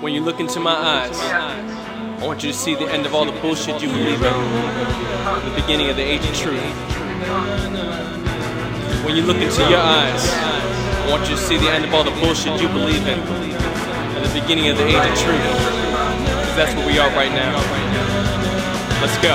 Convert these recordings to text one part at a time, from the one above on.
When you look into my eyes, I want you to see the end of all the bullshit you believe in, the beginning of the age of truth. When you look into your eyes, I want you to see the end of all the bullshit you believe in, and the beginning of the age of truth. Because that's what we are right now. Let's go.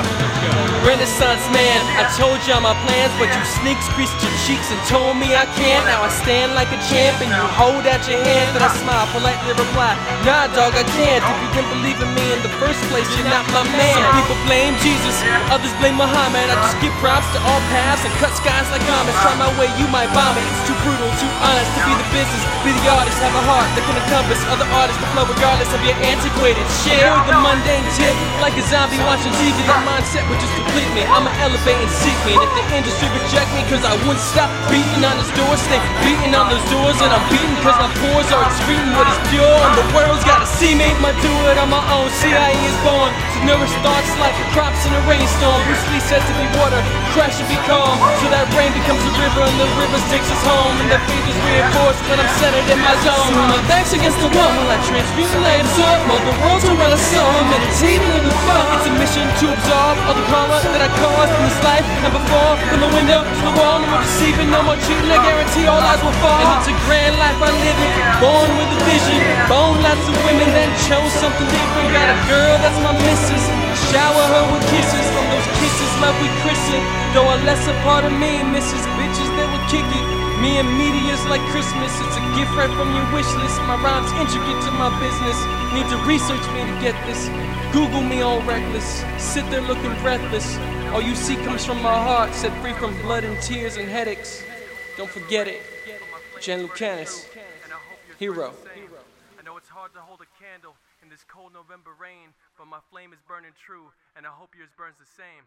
Renaissance man, I told y'all my plans, but you sneaks creased your cheeks and told me I can't. Now I stand like a champ and you hold out your hand, then I smile, politely reply, Nah, dog, I can't. If you didn't believe in me in the first place, you're not my man. Some people blame Jesus, others blame Muhammad. I just give props to all paths and cut skies like comets. Try my way, you might vomit. It's too brutal, too honest to be the business. Be the artist, have a heart that can encompass other artists to flow regardless of your antiquated shit. Avoid the mundane tip, like a zombie watching TV. That mindset would just complete me. I'ma elevate and seek me. And if the industry reject me, cause I wouldn't stop beating on those doors, stay beating on those doors. And I'm beating cause my pores are excreting what is pure. And the world's gotta see me. I do it on my own. CIE is born to nourish thoughts like crops in a rainstorm. Bruce Lee said to be water, crash and be calm. So that rain becomes a river and the river takes us home. And the faith is reinforced when I'm centered in my zone. So my back's against the wall while I transmute and light up. All the world's around a song, meditating in the fog. It's a mission to absorb all the karma that I caused in this life and before. From the window to the wall, no more deceiving, no more cheating. I guarantee all eyes will fall. And it's a grand life I live in, born with a vision. Lots of women, then chose something different. Got a girl that's my missus. Shower her with kisses. From those kisses, love we christen. Though a lesser part of me misses bitches that will kick it. Me and media's like Christmas. It's a gift right from your wish list. My rhymes intricate to my business. Need to research me to get this. Google me all reckless. Sit there looking breathless. All you see comes from my heart, set free from blood and tears and headaches. Don't forget it. Jan Lucanus, hero. Know it's hard to hold a candle in this cold November rain, but my flame is burning true, and I hope yours burns the same.